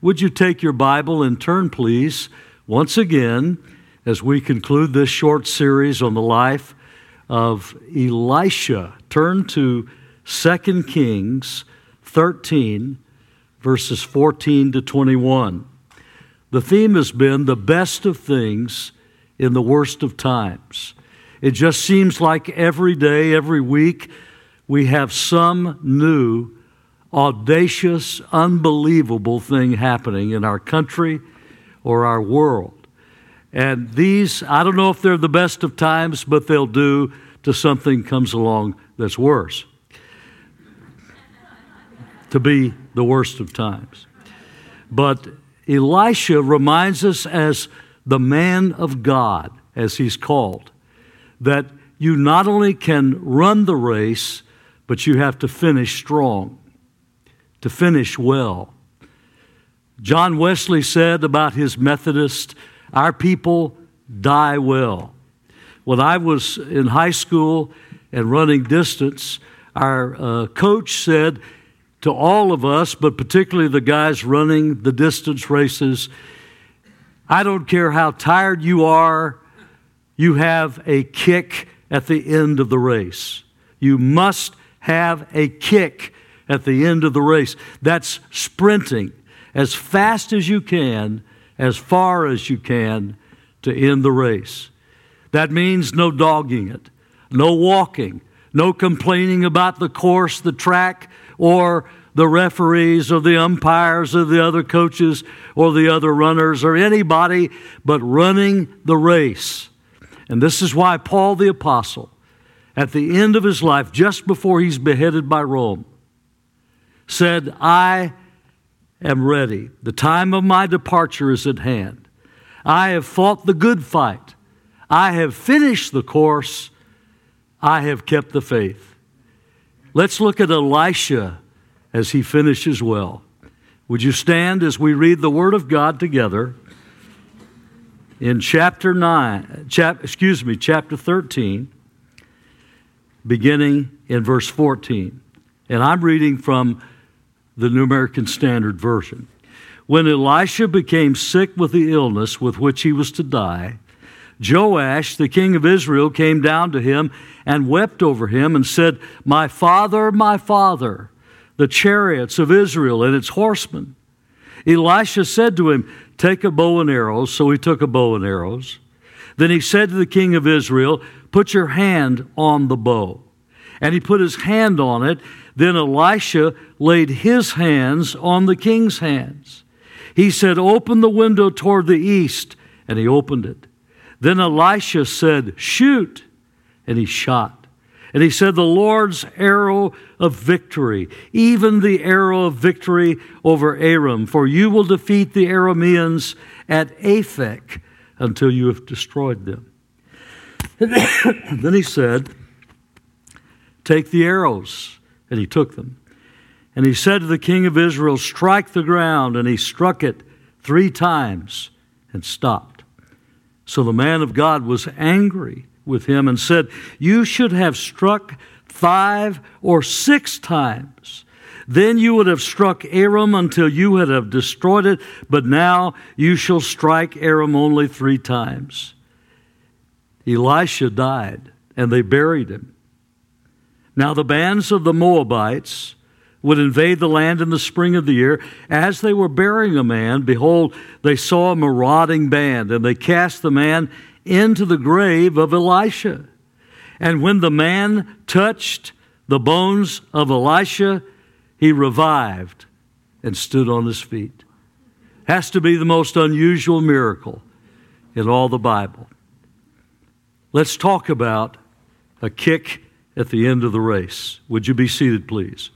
Would you take your Bible and turn, please, once again, as we conclude this short series on the life of Elisha? Turn to 2 Kings 13, verses 14 to 21. The theme has been the best of things in the worst of times. It just seems like every day, every week, we have some new audacious, unbelievable thing happening in our country or our world. And these, I don't know if they're the best of times, but they'll do to something comes along that's worse. to be the worst of times. But Elisha reminds us as the man of God, as he's called, that you not only can run the race, but you have to finish strong to finish well. John Wesley said about his Methodist, Our people die well. When I was in high school and running distance, our uh, coach said to all of us, but particularly the guys running the distance races, I don't care how tired you are, you have a kick at the end of the race. You must have a kick at the end of the race. That's sprinting as fast as you can, as far as you can to end the race. That means no dogging it, no walking, no complaining about the course, the track, or the referees or the umpires or the other coaches or the other runners or anybody, but running the race. And this is why Paul the Apostle, at the end of his life, just before he's beheaded by Rome, said, I am ready. The time of my departure is at hand. I have fought the good fight. I have finished the course. I have kept the faith. Let's look at Elisha as he finishes well. Would you stand as we read the Word of God together in chapter 9, chap, excuse me, chapter 13, beginning in verse 14. And I'm reading from the New American Standard Version. When Elisha became sick with the illness with which he was to die, Joash, the king of Israel, came down to him and wept over him and said, My father, my father, the chariots of Israel and its horsemen. Elisha said to him, Take a bow and arrows. So he took a bow and arrows. Then he said to the king of Israel, Put your hand on the bow. And he put his hand on it, then Elisha laid his hands on the king's hands. He said, Open the window toward the east. And he opened it. Then Elisha said, Shoot. And he shot. And he said, The Lord's arrow of victory, even the arrow of victory over Aram, for you will defeat the Arameans at Aphek until you have destroyed them. then he said, Take the arrows and he took them. And he said to the king of Israel, Strike the ground. And he struck it three times and stopped. So the man of God was angry with him and said, You should have struck five or six times. Then you would have struck Aram until you would have destroyed it, but now you shall strike Aram only three times. Elisha died, and they buried him. Now the bands of the Moabites would invade the land in the spring of the year. As they were burying a man, behold, they saw a marauding band, and they cast the man into the grave of Elisha. And when the man touched the bones of Elisha, he revived and stood on his feet. Has to be the most unusual miracle in all the Bible. Let's talk about a kick at the end of the race. Would you be seated, please?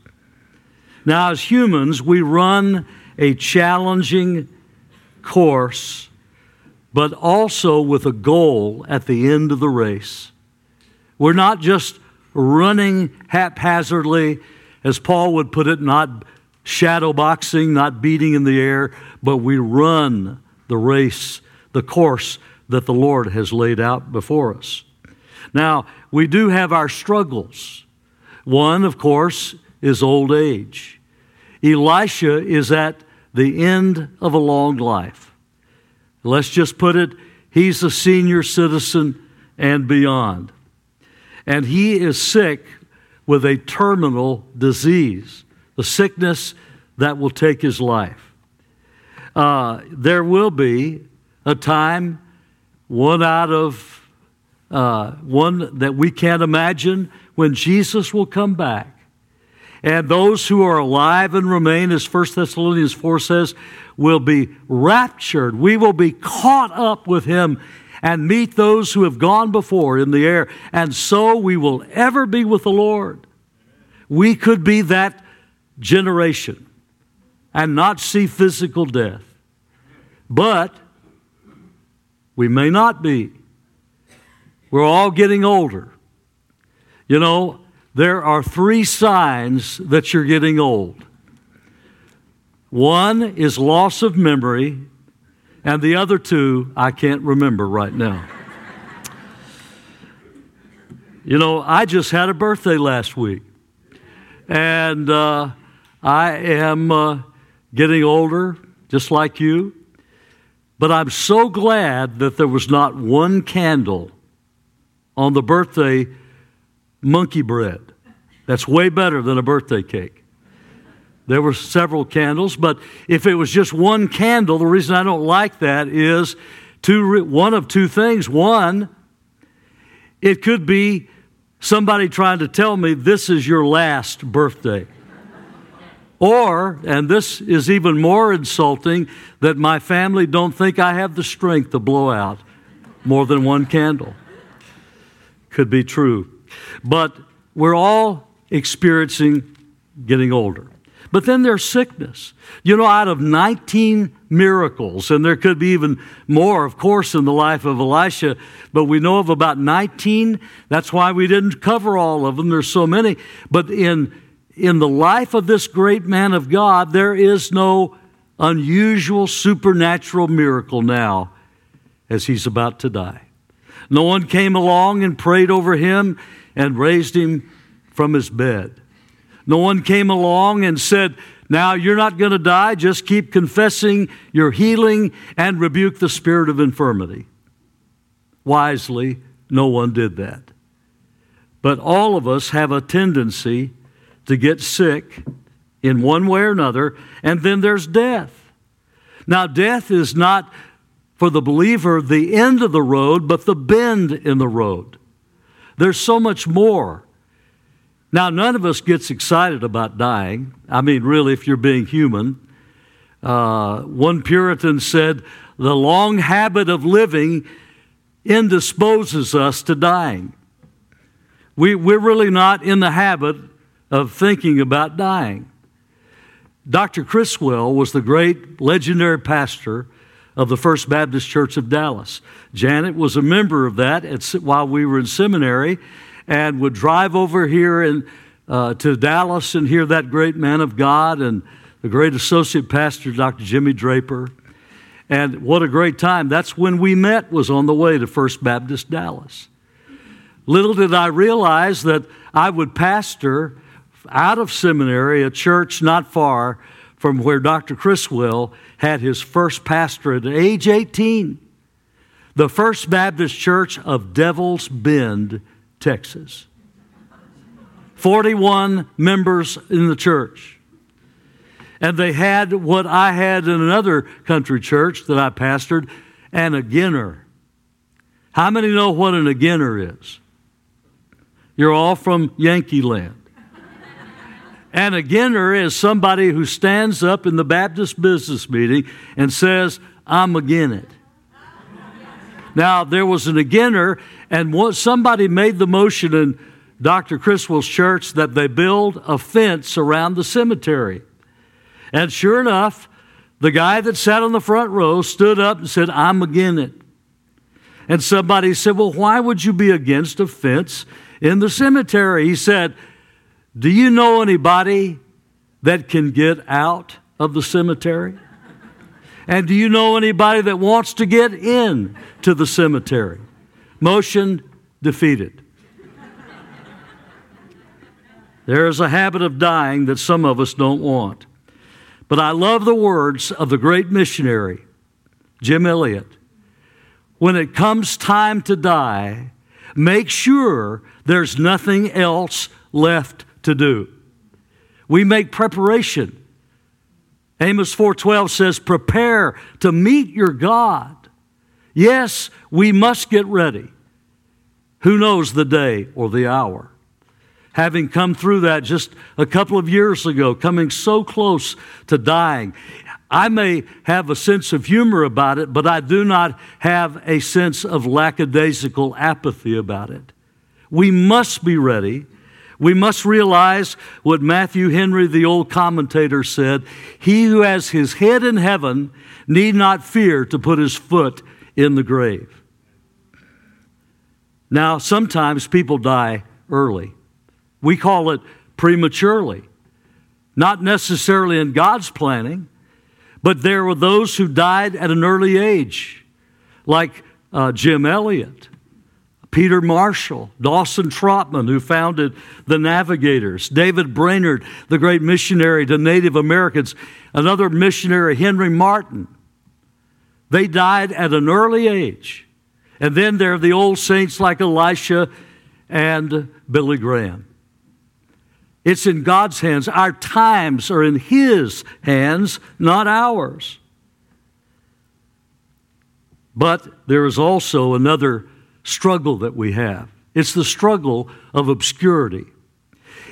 Now, as humans, we run a challenging course, but also with a goal at the end of the race. We're not just running haphazardly, as Paul would put it, not shadow boxing, not beating in the air, but we run the race, the course that the Lord has laid out before us. Now, we do have our struggles. One, of course, is old age. Elisha is at the end of a long life. Let's just put it, he's a senior citizen and beyond. And he is sick with a terminal disease, the sickness that will take his life. Uh, there will be a time, one out of uh, one that we can't imagine, when Jesus will come back. And those who are alive and remain, as 1 Thessalonians 4 says, will be raptured. We will be caught up with him and meet those who have gone before in the air. And so we will ever be with the Lord. We could be that generation and not see physical death. But we may not be. We're all getting older. You know, there are three signs that you're getting old. One is loss of memory, and the other two I can't remember right now. you know, I just had a birthday last week, and uh, I am uh, getting older, just like you. But I'm so glad that there was not one candle on the birthday monkey bread. That's way better than a birthday cake. There were several candles, but if it was just one candle, the reason I don't like that is two, one of two things. One, it could be somebody trying to tell me this is your last birthday. Or, and this is even more insulting, that my family don't think I have the strength to blow out more than one candle. Could be true. But we're all experiencing getting older. But then there's sickness. You know, out of 19 miracles, and there could be even more, of course, in the life of Elisha, but we know of about 19. That's why we didn't cover all of them. There's so many. But in, in the life of this great man of God, there is no unusual supernatural miracle now as he's about to die. No one came along and prayed over him and raised him from his bed. No one came along and said, Now you're not going to die, just keep confessing your healing and rebuke the spirit of infirmity. Wisely, no one did that. But all of us have a tendency to get sick in one way or another, and then there's death. Now, death is not for the believer the end of the road, but the bend in the road. There's so much more. Now, none of us gets excited about dying. I mean, really, if you're being human. Uh, one Puritan said, The long habit of living indisposes us to dying. We, we're really not in the habit of thinking about dying. Dr. Criswell was the great legendary pastor of the First Baptist Church of Dallas. Janet was a member of that at, while we were in seminary and would drive over here uh, to Dallas and hear that great man of God and the great associate pastor, Dr. Jimmy Draper. And what a great time. That's when we met, was on the way to First Baptist Dallas. Little did I realize that I would pastor out of seminary a church not far from where Dr. Criswell had his first pastorate at age 18, the First Baptist Church of Devil's Bend, Texas. 41 members in the church. And they had what I had in another country church that I pastored an againer. How many know what an againer is? You're all from Yankee land. And an againer is somebody who stands up in the Baptist business meeting and says, I'm again it. Now, there was an againer, and somebody made the motion in Dr. Criswell's church that they build a fence around the cemetery. And sure enough, the guy that sat on the front row stood up and said, I'm again it. And somebody said, Well, why would you be against a fence in the cemetery? He said, do you know anybody that can get out of the cemetery? And do you know anybody that wants to get in to the cemetery? Motion defeated. There is a habit of dying that some of us don't want. But I love the words of the great missionary, Jim Elliot. When it comes time to die, make sure there's nothing else left to do. We make preparation. Amos 4:12 says prepare to meet your God. Yes, we must get ready. Who knows the day or the hour? Having come through that just a couple of years ago, coming so close to dying, I may have a sense of humor about it, but I do not have a sense of lackadaisical apathy about it. We must be ready. We must realize what Matthew Henry, the old commentator, said He who has his head in heaven need not fear to put his foot in the grave. Now, sometimes people die early. We call it prematurely. Not necessarily in God's planning, but there were those who died at an early age, like uh, Jim Elliot, Peter Marshall, Dawson Trotman, who founded the Navigators, David Brainerd, the great missionary to Native Americans, another missionary, Henry Martyn. They died at an early age. And then there are the old saints like Elisha and Billy Graham. It's in God's hands. Our times are in His hands, not ours. But there is also another struggle that we have it's the struggle of obscurity.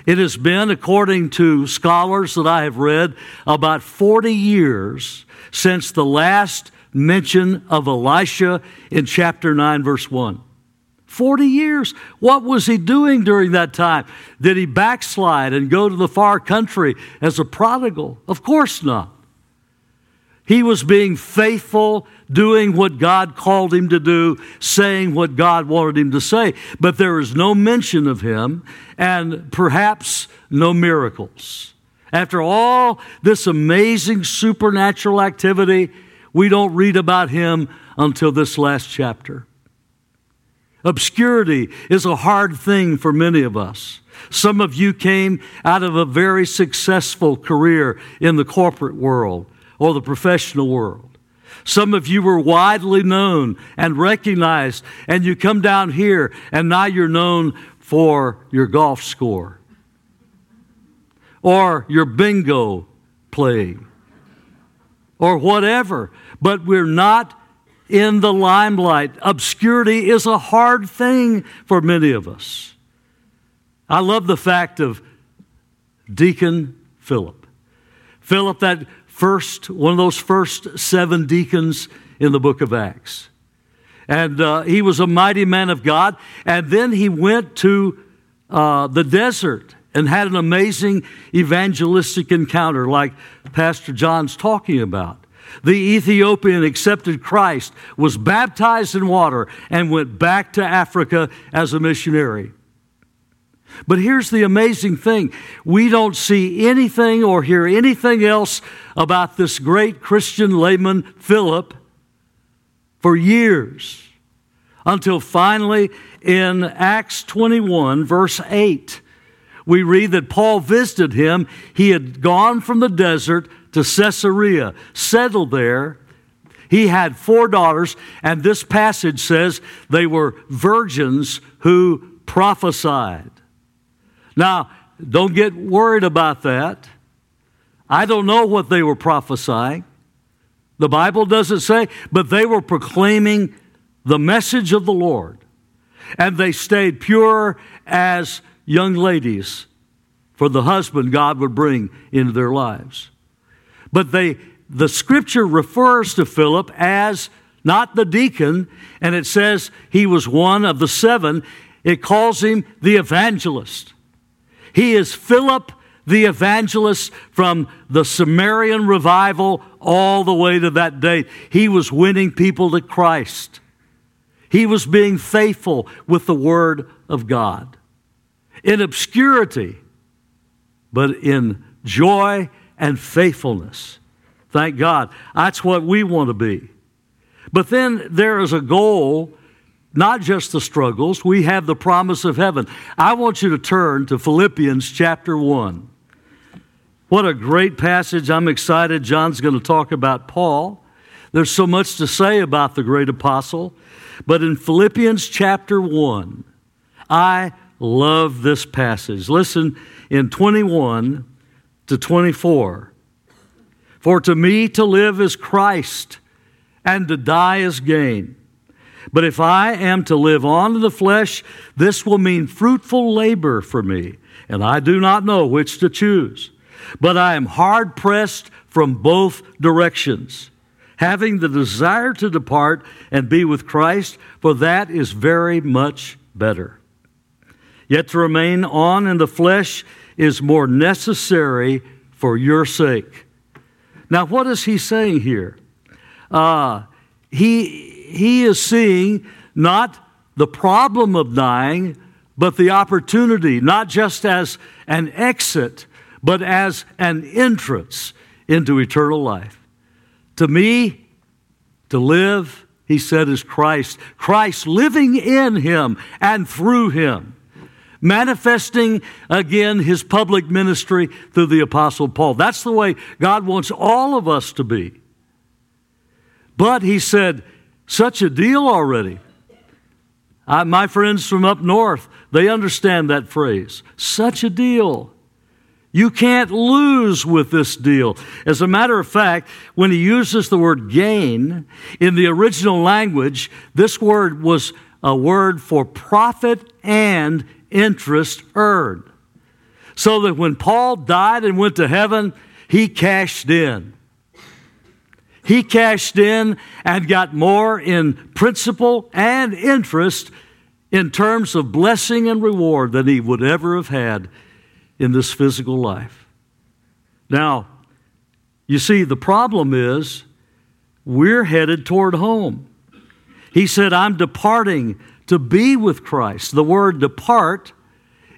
It has been, according to scholars that I have read, about 40 years since the last mention of Elisha in chapter 9, verse 1. 40 years. What was he doing during that time? Did he backslide and go to the far country as a prodigal? Of course not. He was being faithful, doing what God called him to do, saying what God wanted him to say. But there is no mention of him and perhaps no miracles. After all this amazing supernatural activity, we don't read about him until this last chapter. Obscurity is a hard thing for many of us. Some of you came out of a very successful career in the corporate world or the professional world. Some of you were widely known and recognized, and you come down here, and now you're known for your golf score or your bingo playing or whatever. But we're not in the limelight. Obscurity is a hard thing for many of us. I love the fact of Deacon Philip. Philip, that first, one of those first seven deacons in the book of Acts. And uh, he was a mighty man of God. And then he went to uh, the desert and had an amazing evangelistic encounter, like Pastor John's talking about. The Ethiopian accepted Christ, was baptized in water, and went back to Africa as a missionary. But here's the amazing thing we don't see anything or hear anything else about this great Christian layman, Philip, for years. Until finally, in Acts 21, verse 8, we read that Paul visited him. He had gone from the desert to Caesarea, settled there. He had four daughters, and this passage says they were virgins who prophesied. Now, don't get worried about that. I don't know what they were prophesying. The Bible doesn't say, but they were proclaiming the message of the Lord. And they stayed pure as young ladies for the husband God would bring into their lives. But they, the scripture refers to Philip as not the deacon, and it says he was one of the seven. It calls him the evangelist. He is Philip the evangelist from the Samaritan revival all the way to that date. He was winning people to Christ. He was being faithful with the Word of God. In obscurity, but in joy and faithfulness. Thank God. That's what we want to be. But then there is a goal, not just the struggles, we have the promise of heaven. I want you to turn to Philippians chapter 1. What a great passage. I'm excited. John's going to talk about Paul. There's so much to say about the great apostle. But in Philippians chapter 1, I love this passage. Listen in 21 to 24. For to me to live is Christ, and to die is gain. But if I am to live on in the flesh, this will mean fruitful labor for me, and I do not know which to choose. But I am hard pressed from both directions, having the desire to depart and be with Christ, for that is very much better. Yet to remain on in the flesh is more necessary for your sake. Now, what is he saying here? Uh, he, he is seeing not the problem of dying, but the opportunity, not just as an exit, but as an entrance into eternal life. To me, to live, he said, is Christ. Christ living in him and through him, manifesting again his public ministry through the Apostle Paul. That's the way God wants all of us to be. But he said, such a deal already. I, my friends from up north, they understand that phrase. Such a deal. You can't lose with this deal. As a matter of fact, when he uses the word gain in the original language, this word was a word for profit and interest earned. So that when Paul died and went to heaven, he cashed in. He cashed in and got more in principal and interest in terms of blessing and reward than he would ever have had in this physical life. Now, you see, the problem is we're headed toward home. He said, I'm departing to be with Christ. The word depart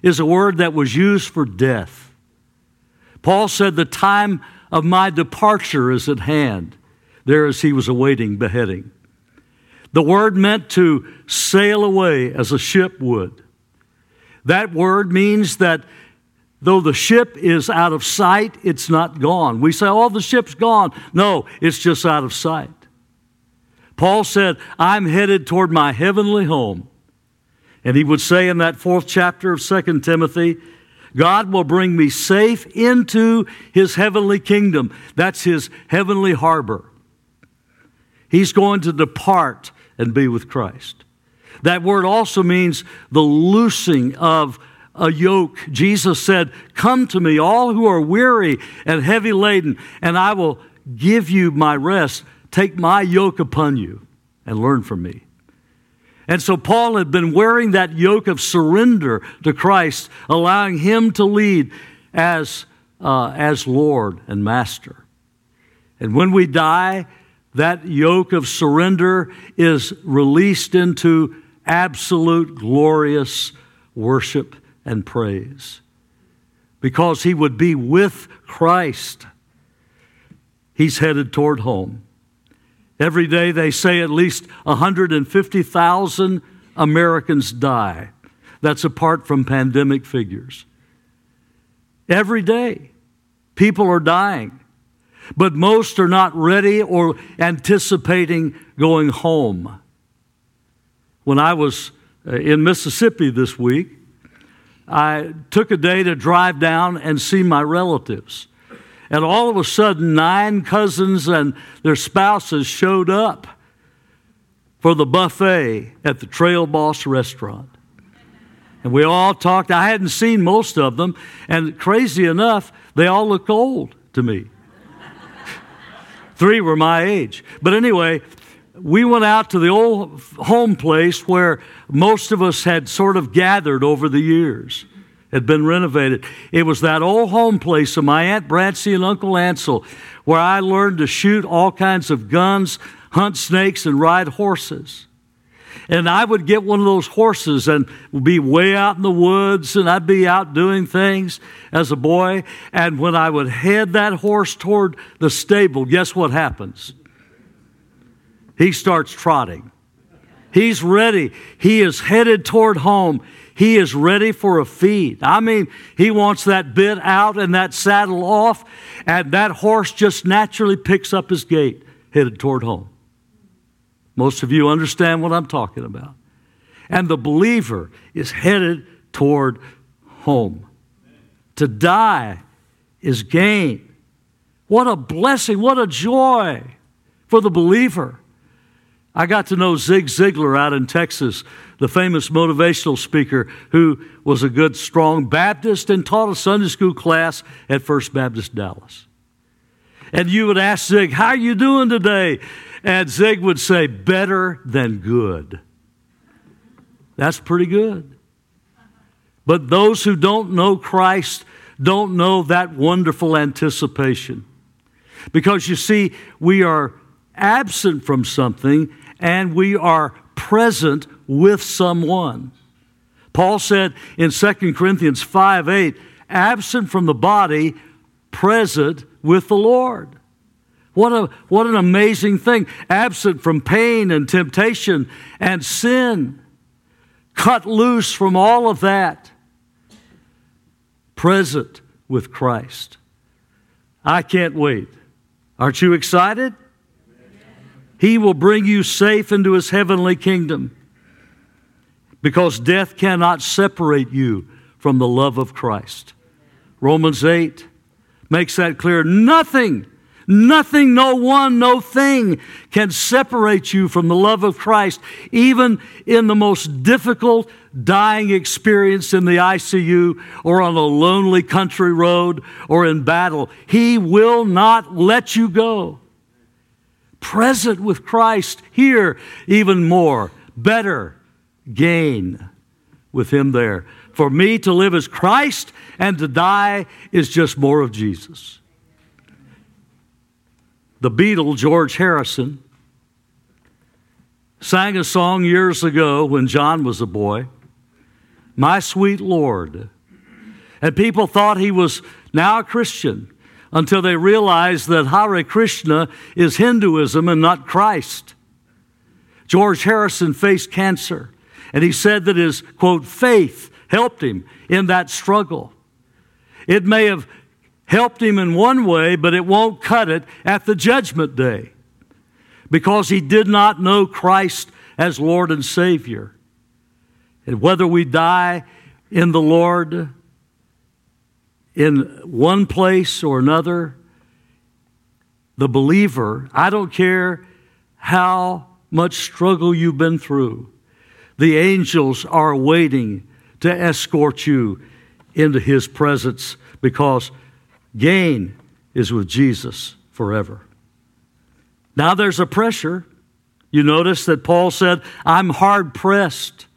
is a word that was used for death. Paul said, The time of my departure is at hand there as he was awaiting beheading. The word meant to sail away as a ship would. That word means that though the ship is out of sight, it's not gone. We say, oh, the ship's gone. No, it's just out of sight. Paul said, I'm headed toward my heavenly home. And he would say in that fourth chapter of 2 Timothy, God will bring me safe into his heavenly kingdom. That's his heavenly harbor. He's going to depart and be with Christ. That word also means the loosing of a yoke. Jesus said, Come to me, all who are weary and heavy laden, and I will give you my rest. Take my yoke upon you and learn from me. And so Paul had been wearing that yoke of surrender to Christ, allowing him to lead as, uh, as Lord and Master. And when we die, that yoke of surrender is released into absolute glorious worship and praise. Because he would be with Christ, he's headed toward home. Every day they say at least 150,000 Americans die. That's apart from pandemic figures. Every day, people are dying but most are not ready or anticipating going home. When I was uh, in Mississippi this week, I took a day to drive down and see my relatives. And all of a sudden, nine cousins and their spouses showed up for the buffet at the Trail Boss restaurant. And we all talked. I hadn't seen most of them, and crazy enough, they all looked old to me. Three were my age. But anyway, we went out to the old home place where most of us had sort of gathered over the years, had been renovated. It was that old home place of my Aunt Brancy and Uncle Ansel where I learned to shoot all kinds of guns, hunt snakes, and ride horses. And I would get one of those horses and be way out in the woods, and I'd be out doing things as a boy. And when I would head that horse toward the stable, guess what happens? He starts trotting. He's ready. He is headed toward home. He is ready for a feed. I mean, he wants that bit out and that saddle off, and that horse just naturally picks up his gait, headed toward home. Most of you understand what I'm talking about. And the believer is headed toward home. To die is gain. What a blessing, what a joy for the believer. I got to know Zig Ziglar out in Texas, the famous motivational speaker who was a good, strong Baptist and taught a Sunday school class at First Baptist Dallas. And you would ask Zig, How are you doing today? And Zig would say, Better than good. That's pretty good. But those who don't know Christ don't know that wonderful anticipation. Because you see, we are absent from something and we are present with someone. Paul said in 2 Corinthians 5 8, absent from the body, present with the Lord. What, a, what an amazing thing. Absent from pain and temptation and sin. Cut loose from all of that. Present with Christ. I can't wait. Aren't you excited? He will bring you safe into his heavenly kingdom because death cannot separate you from the love of Christ. Romans 8 makes that clear. Nothing, nothing, no one, no thing can separate you from the love of Christ, even in the most difficult dying experience in the ICU or on a lonely country road or in battle. He will not let you go present with Christ here even more, better gain with Him there. For me to live as Christ and to die is just more of Jesus. The Beatle, George Harrison, sang a song years ago when John was a boy, My Sweet Lord. And people thought he was now a Christian until they realized that Hare Krishna is Hinduism and not Christ. George Harrison faced cancer, and he said that his, quote, faith helped him in that struggle. It may have helped him in one way, but it won't cut it at the judgment day because he did not know Christ as Lord and Savior. And whether we die in the Lord in one place or another, the believer, I don't care how much struggle you've been through, the angels are waiting to escort you into his presence because gain is with Jesus forever. Now there's a pressure. You notice that Paul said, I'm hard pressed.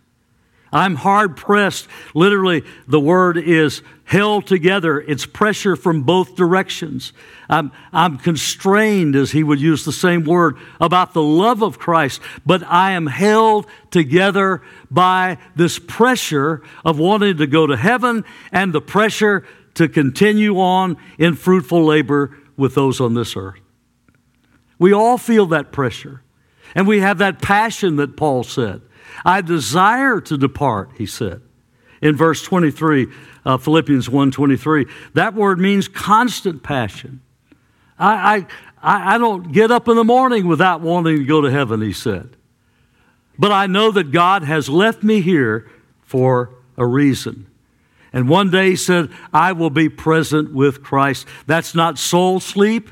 I'm hard pressed. Literally, the word is held together. It's pressure from both directions. I'm, I'm constrained, as he would use the same word, about the love of Christ, but I am held together by this pressure of wanting to go to heaven and the pressure to continue on in fruitful labor with those on this earth. We all feel that pressure. And we have that passion that Paul said. I desire to depart, he said. In verse 23, uh, Philippians 1.23, that word means constant passion. I, I, I don't get up in the morning without wanting to go to heaven, he said. But I know that God has left me here for a reason. And one day he said, I will be present with Christ. That's not soul sleep.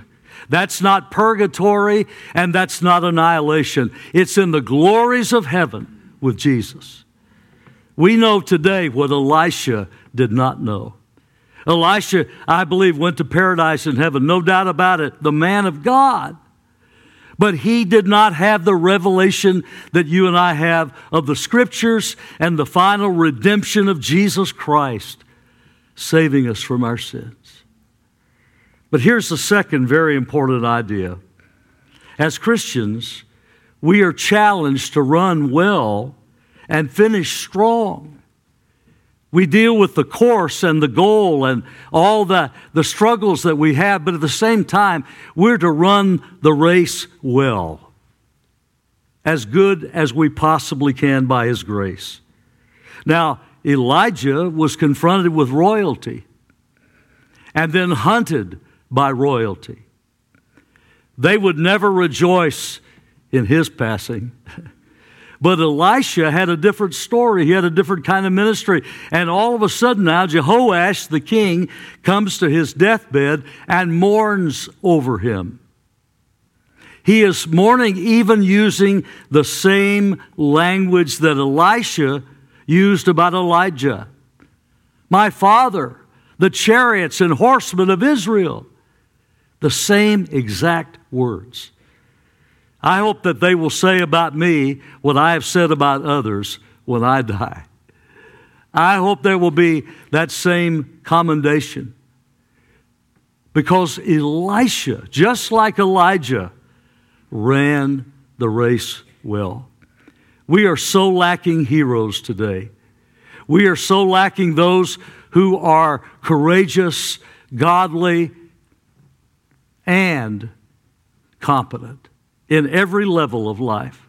That's not purgatory. And that's not annihilation. It's in the glories of heaven with Jesus. We know today what Elisha did not know. Elisha, I believe, went to paradise in heaven, no doubt about it, the man of God. But he did not have the revelation that you and I have of the scriptures and the final redemption of Jesus Christ, saving us from our sins. But here's the second very important idea. As Christians, we are challenged to run well and finish strong. We deal with the course and the goal and all the, the struggles that we have, but at the same time, we're to run the race well. as good as we possibly can by His grace. Now, Elijah was confronted with royalty and then hunted by royalty. They would never rejoice in his passing. But Elisha had a different story. He had a different kind of ministry. And all of a sudden now, Jehoash, the king, comes to his deathbed and mourns over him. He is mourning, even using the same language that Elisha used about Elijah. My father, the chariots and horsemen of Israel. The same exact words. I hope that they will say about me what I have said about others when I die. I hope there will be that same commendation. Because Elisha, just like Elijah, ran the race well. We are so lacking heroes today. We are so lacking those who are courageous, godly, and competent in every level of life.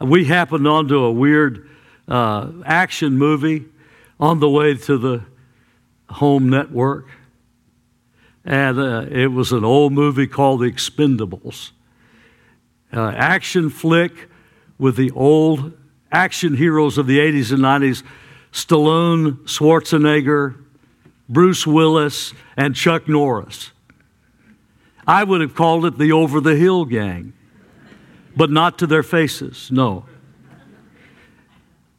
We happened onto a weird uh, action movie on the way to the home network. And uh, it was an old movie called The Expendables. Uh, action flick with the old action heroes of the 80s and 90s Stallone, Schwarzenegger, Bruce Willis, and Chuck Norris. I would have called it the Over the Hill Gang, but not to their faces, no.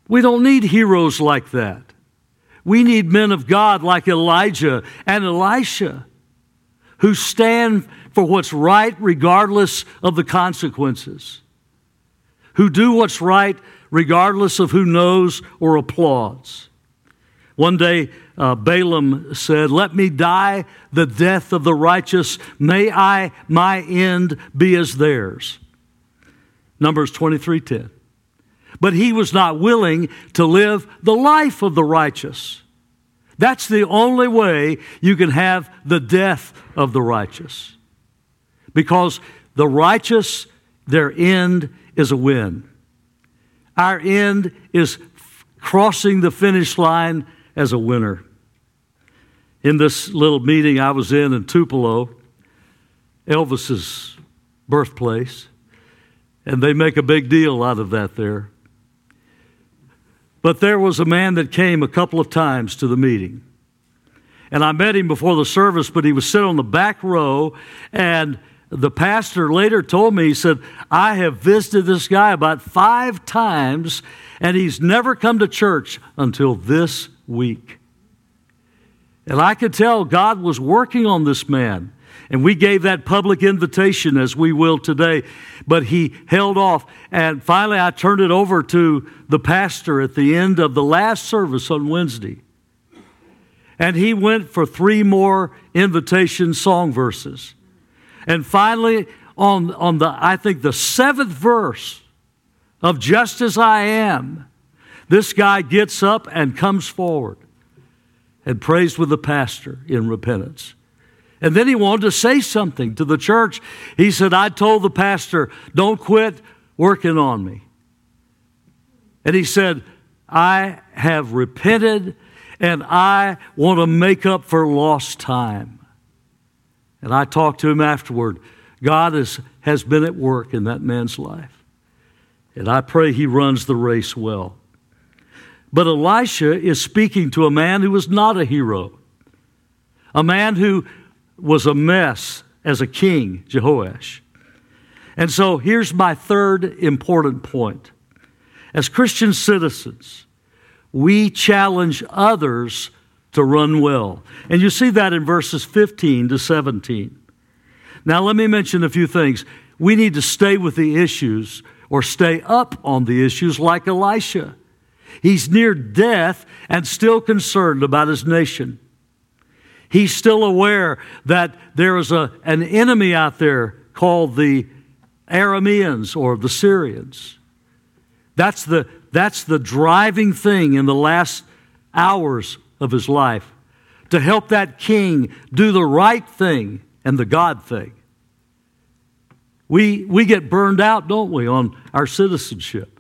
We don't need heroes like that. We need men of God like Elijah and Elisha who stand for what's right regardless of the consequences, who do what's right regardless of who knows or applauds. One day, uh, Balaam said, Let me die the death of the righteous. May I, my end be as theirs. Numbers 23:10. But he was not willing to live the life of the righteous. That's the only way you can have the death of the righteous. Because the righteous, their end is a win. Our end is crossing the finish line as a winner. In this little meeting I was in in Tupelo, Elvis's birthplace, and they make a big deal out of that there. But there was a man that came a couple of times to the meeting. And I met him before the service, but he was sitting on the back row, and the pastor later told me, he said, I have visited this guy about five times, and he's never come to church until this week. And I could tell God was working on this man. And we gave that public invitation as we will today, but he held off. And finally, I turned it over to the pastor at the end of the last service on Wednesday. And he went for three more invitation song verses. And finally, on, on the, I think, the seventh verse of Just as I Am, this guy gets up and comes forward and prays with the pastor in repentance. And then he wanted to say something to the church. He said, I told the pastor, don't quit working on me. And he said, I have repented and I want to make up for lost time. And I talked to him afterward. God is, has been at work in that man's life. And I pray he runs the race well. But Elisha is speaking to a man who was not a hero, a man who was a mess as a king, Jehoash. And so here's my third important point. As Christian citizens, we challenge others to run well. And you see that in verses 15 to 17. Now, let me mention a few things. We need to stay with the issues or stay up on the issues like Elisha. He's near death and still concerned about his nation. He's still aware that there is a, an enemy out there called the Arameans or the Syrians. That's the, that's the driving thing in the last hours of his life to help that king do the right thing and the God thing. we, we get burned out, don't we, on our citizenship.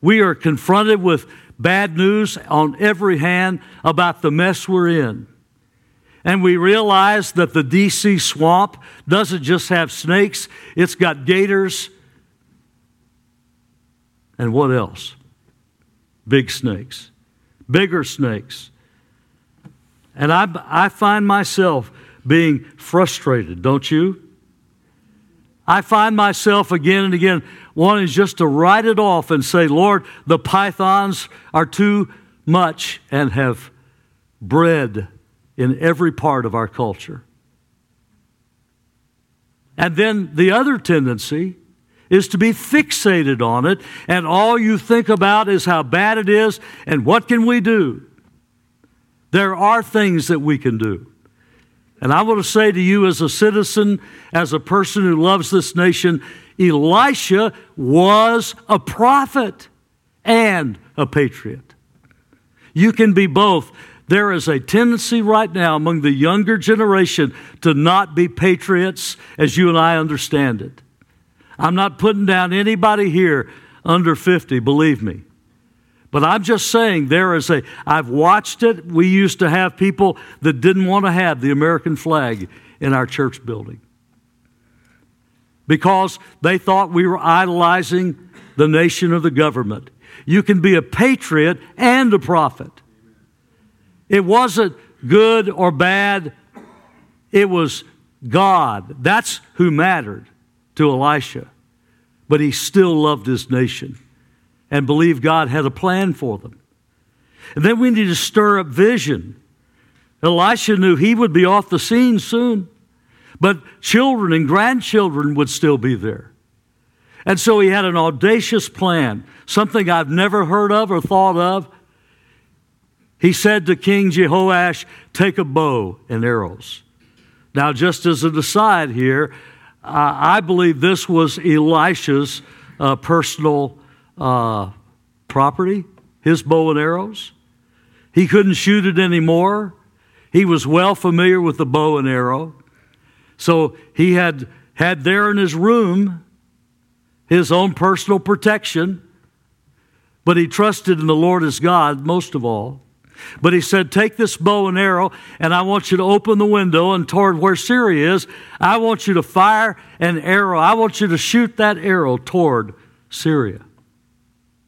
We are confronted with bad news on every hand about the mess we're in. And we realize that the DC swamp doesn't just have snakes, it's got gators. And what else? Big snakes, bigger snakes. And I, I find myself being frustrated, don't you? I find myself again and again wanting just to write it off and say, Lord, the pythons are too much and have bred in every part of our culture. And then the other tendency is to be fixated on it, and all you think about is how bad it is and what can we do. There are things that we can do. And I want to say to you, as a citizen, as a person who loves this nation, Elisha was a prophet and a patriot. You can be both. There is a tendency right now among the younger generation to not be patriots as you and I understand it. I'm not putting down anybody here under 50, believe me. But I'm just saying there is a, I've watched it. We used to have people that didn't want to have the American flag in our church building because they thought we were idolizing the nation or the government. You can be a patriot and a prophet. It wasn't good or bad, it was God. That's who mattered to Elisha. But he still loved his nation and believed God had a plan for them. And then we need to stir up vision. Elisha knew he would be off the scene soon, but children and grandchildren would still be there. And so he had an audacious plan, something I've never heard of or thought of. He said to King Jehoash, Take a bow and arrows. Now, just as an aside here, I believe this was Elisha's uh, personal uh, property, his bow and arrows. He couldn't shoot it anymore. He was well familiar with the bow and arrow. So he had had there in his room his own personal protection, but he trusted in the Lord as God most of all. But he said, Take this bow and arrow, and I want you to open the window and toward where Syria is. I want you to fire an arrow. I want you to shoot that arrow toward Syria.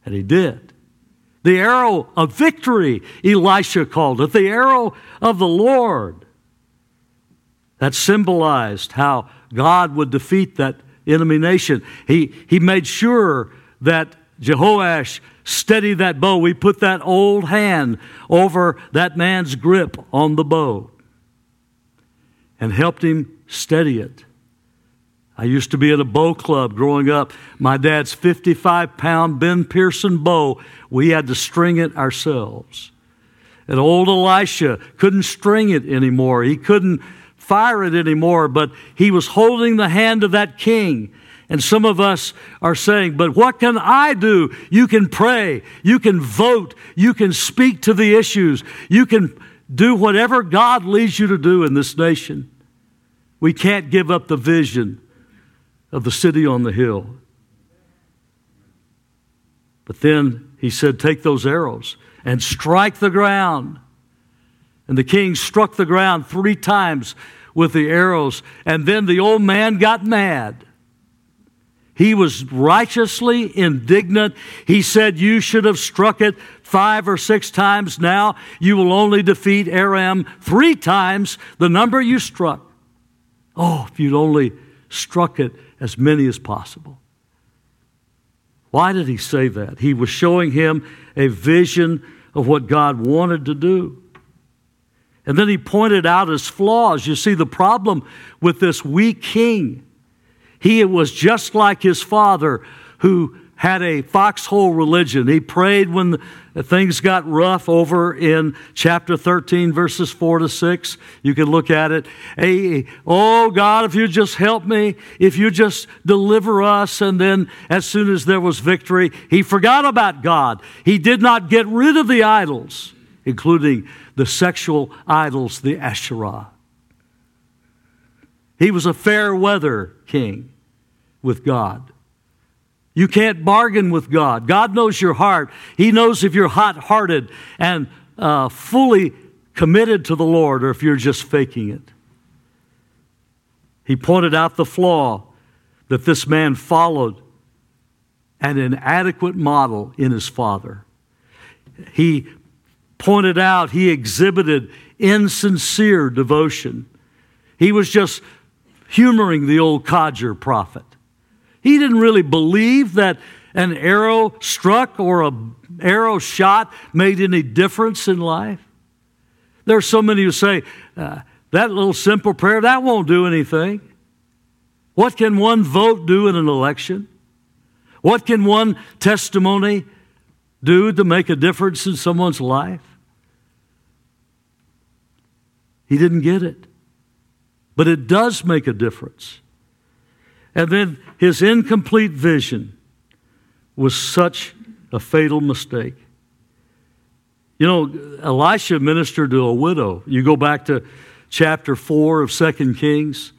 And he did. The arrow of victory, Elisha called it, the arrow of the Lord. That symbolized how God would defeat that enemy nation. He, he made sure that Jehoash steady that bow. We put that old hand over that man's grip on the bow and helped him steady it. I used to be at a bow club growing up. My dad's 55 pound Ben Pearson bow, we had to string it ourselves. And old Elisha couldn't string it anymore. He couldn't fire it anymore, but he was holding the hand of that king and some of us are saying, but what can I do? You can pray, you can vote, you can speak to the issues, you can do whatever God leads you to do in this nation. We can't give up the vision of the city on the hill. But then he said, Take those arrows and strike the ground. And the king struck the ground three times with the arrows. And then the old man got mad. He was righteously indignant. He said, You should have struck it five or six times. Now you will only defeat Aram three times the number you struck. Oh, if you'd only struck it as many as possible. Why did he say that? He was showing him a vision of what God wanted to do. And then he pointed out his flaws. You see, the problem with this weak king he was just like his father who had a foxhole religion. He prayed when things got rough over in chapter 13, verses 4 to 6. You can look at it. Hey, oh, God, if you just help me, if you just deliver us. And then, as soon as there was victory, he forgot about God. He did not get rid of the idols, including the sexual idols, the Asherah. He was a fair weather king. with God. You can't bargain with God. God knows your heart. He knows if you're hot hearted and uh, fully committed to the Lord or if you're just faking it. He pointed out the flaw that this man followed an inadequate model in his father. He pointed out, he exhibited insincere devotion. He was just humoring the old codger prophet. He didn't really believe that an arrow struck or an arrow shot made any difference in life. There are so many who say, uh, that little simple prayer, that won't do anything. What can one vote do in an election? What can one testimony do to make a difference in someone's life? He didn't get it. But it does make a difference. And then his incomplete vision was such a fatal mistake. You know, Elisha ministered to a widow. You go back to chapter 4 of Second Kings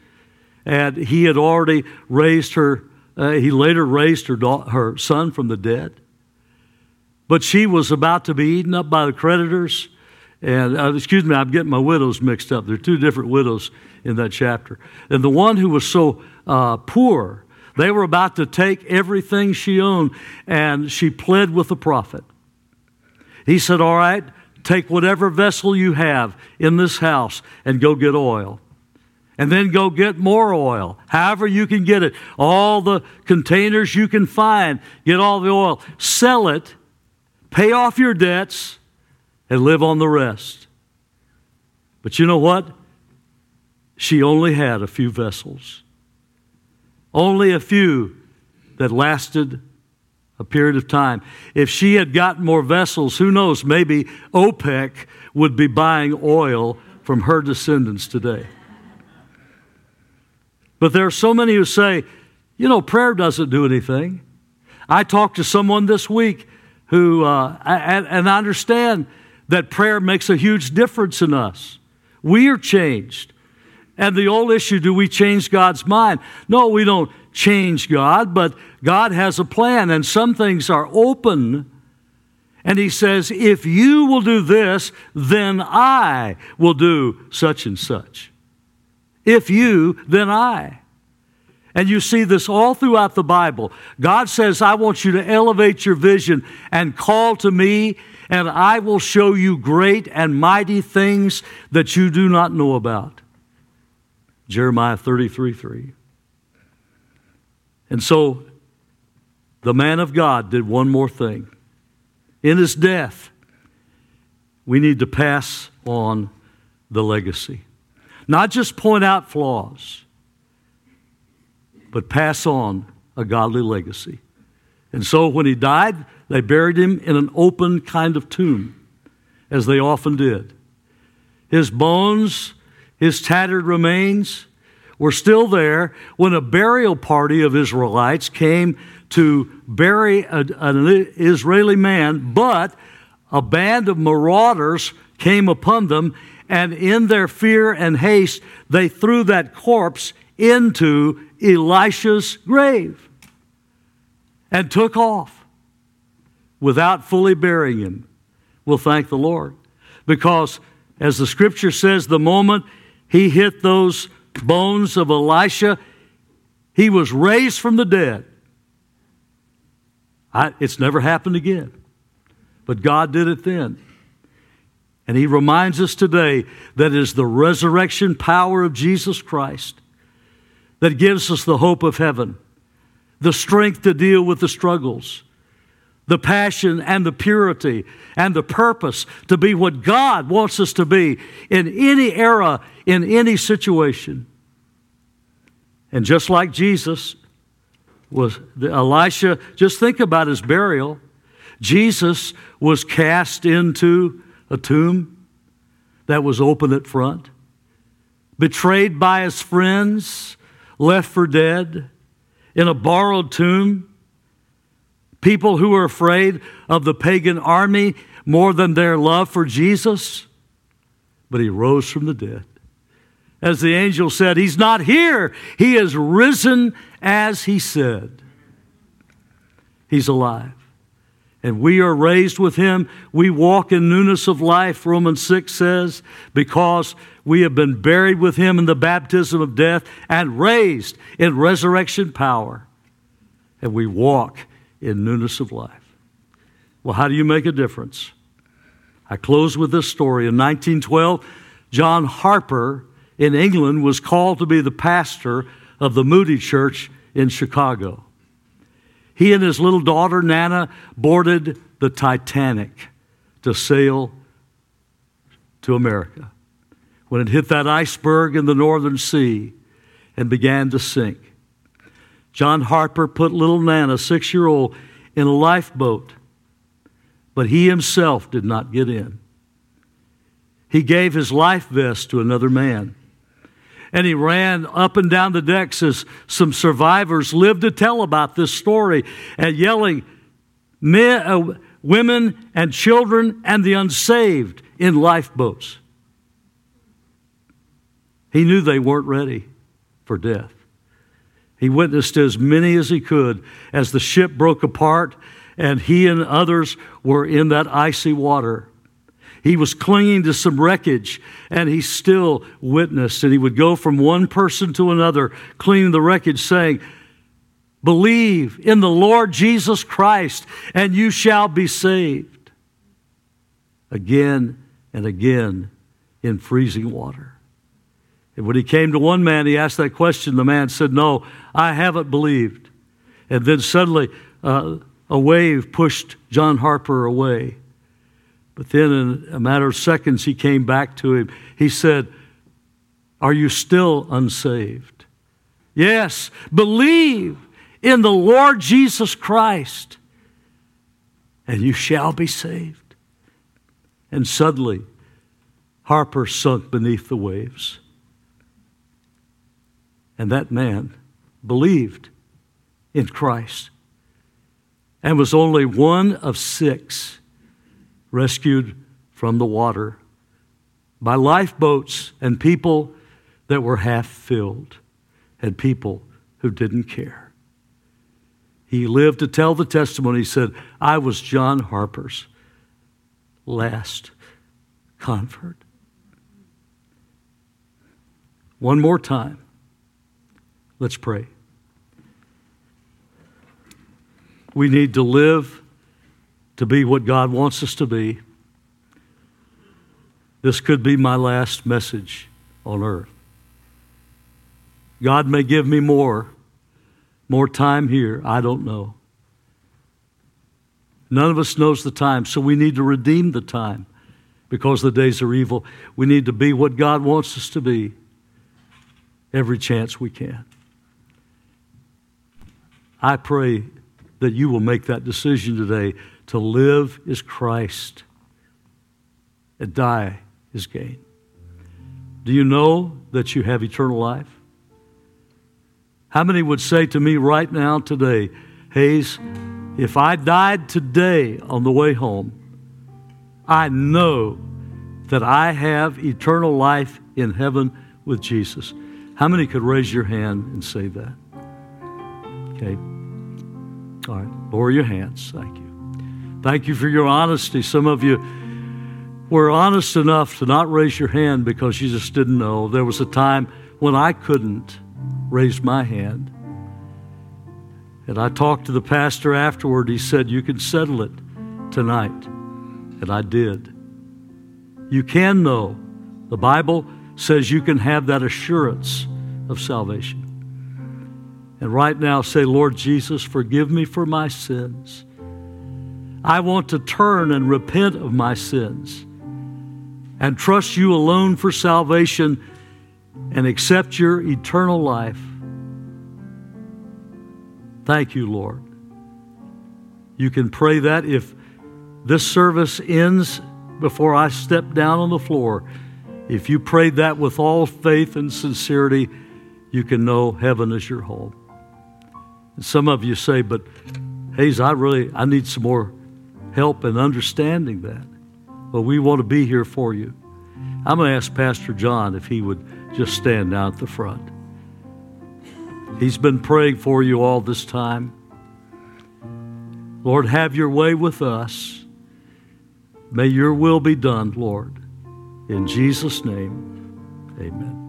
and he had already raised her, uh, he later raised her, her son from the dead. But she was about to be eaten up by the creditors. And, uh, excuse me, I'm getting my widows mixed up. There are two different widows in that chapter. And the one who was so uh, poor, they were about to take everything she owned, and she pled with the prophet. He said, All right, take whatever vessel you have in this house and go get oil and then go get more oil, however you can get it. All the containers you can find, get all the oil, sell it, pay off your debts, and live on the rest. But you know what? She only had a few vessels, only a few that lasted a period of time. If she had gotten more vessels, who knows, maybe OPEC would be buying oil from her descendants today. But there are so many who say, you know, prayer doesn't do anything. I talked to someone this week who, uh, and, and I understand that prayer makes a huge difference in us. We are changed. And the old issue do we change God's mind? No, we don't change God, but God has a plan, and some things are open. And He says, if you will do this, then I will do such and such. If you, then I. And you see this all throughout the Bible. God says, I want you to elevate your vision and call to me, and I will show you great and mighty things that you do not know about. Jeremiah 33 3. And so the man of God did one more thing. In his death, we need to pass on the legacy. Not just point out flaws, but pass on a godly legacy. And so when he died, they buried him in an open kind of tomb, as they often did. His bones, his tattered remains, were still there when a burial party of Israelites came to bury a, an Israeli man, but a band of marauders came upon them and in their fear and haste, they threw that corpse into Elisha's grave and took off without fully burying him. We'll thank the Lord. Because, as the scripture says, the moment he hit those bones of Elisha, he was raised from the dead. I, it's never happened again. But God did it then. And he reminds us today that it is the resurrection power of Jesus Christ that gives us the hope of heaven, the strength to deal with the struggles, the passion and the purity and the purpose to be what God wants us to be in any era, in any situation. And just like Jesus was Elisha, just think about his burial. Jesus was cast into a tomb that was open at front, betrayed by his friends, left for dead, in a borrowed tomb. People who were afraid of the pagan army more than their love for Jesus. But he rose from the dead. As the angel said, He's not here. He is risen as He said. He's alive. And we are raised with Him. We walk in newness of life, Romans 6 says, because we have been buried with Him in the baptism of death and raised in resurrection power. And we walk in newness of life. Well, how do you make a difference? I close with this story. In 1912, John Harper in England was called to be the pastor of the Moody Church in Chicago. He and his little daughter, Nana, boarded the Titanic to sail to America. When it hit that iceberg in the Northern Sea and began to sink, John Harper put little Nana, six year old, in a lifeboat, but he himself did not get in. He gave his life vest to another man. And he ran up and down the decks as some survivors lived to tell about this story and yelling, men, uh, women and children and the unsaved in lifeboats. He knew they weren't ready for death. He witnessed as many as he could as the ship broke apart and he and others were in that icy water. He was clinging to some wreckage and he still witnessed. And he would go from one person to another, cleaning the wreckage, saying, Believe in the Lord Jesus Christ and you shall be saved. Again and again in freezing water. And when he came to one man, he asked that question. The man said, No, I haven't believed. And then suddenly uh, a wave pushed John Harper away. But then, in a matter of seconds, he came back to him. He said, Are you still unsaved? Yes, believe in the Lord Jesus Christ, and you shall be saved. And suddenly, Harper sunk beneath the waves. And that man believed in Christ and was only one of six rescued from the water by lifeboats and people that were half filled and people who didn't care. He lived to tell the testimony. He said, I was John Harper's last convert. One more time. Let's pray. We need to live to be what God wants us to be. This could be my last message on earth. God may give me more, more time here. I don't know. None of us knows the time, so we need to redeem the time because the days are evil. We need to be what God wants us to be every chance we can. I pray that you will make that decision today to live is Christ and die is gain. Do you know that you have eternal life? How many would say to me right now, today, Hayes, if I died today on the way home, I know that I have eternal life in heaven with Jesus? How many could raise your hand and say that? Okay. All right. Lower your hands. Thank you. Thank you for your honesty. Some of you were honest enough to not raise your hand because you just didn't know. There was a time when I couldn't raise my hand. And I talked to the pastor afterward. He said, You can settle it tonight. And I did. You can know. The Bible says you can have that assurance of salvation. And right now, say, Lord Jesus, forgive me for my sins. I want to turn and repent of my sins and trust you alone for salvation and accept your eternal life. Thank you, Lord. You can pray that if this service ends before I step down on the floor. If you prayed that with all faith and sincerity, you can know heaven is your home. And some of you say, but Hayes, I really I need some more help in understanding that. Well, we want to be here for you. I'm going to ask Pastor John if he would just stand out the front. He's been praying for you all this time. Lord, have your way with us. May your will be done, Lord. In Jesus' name, amen.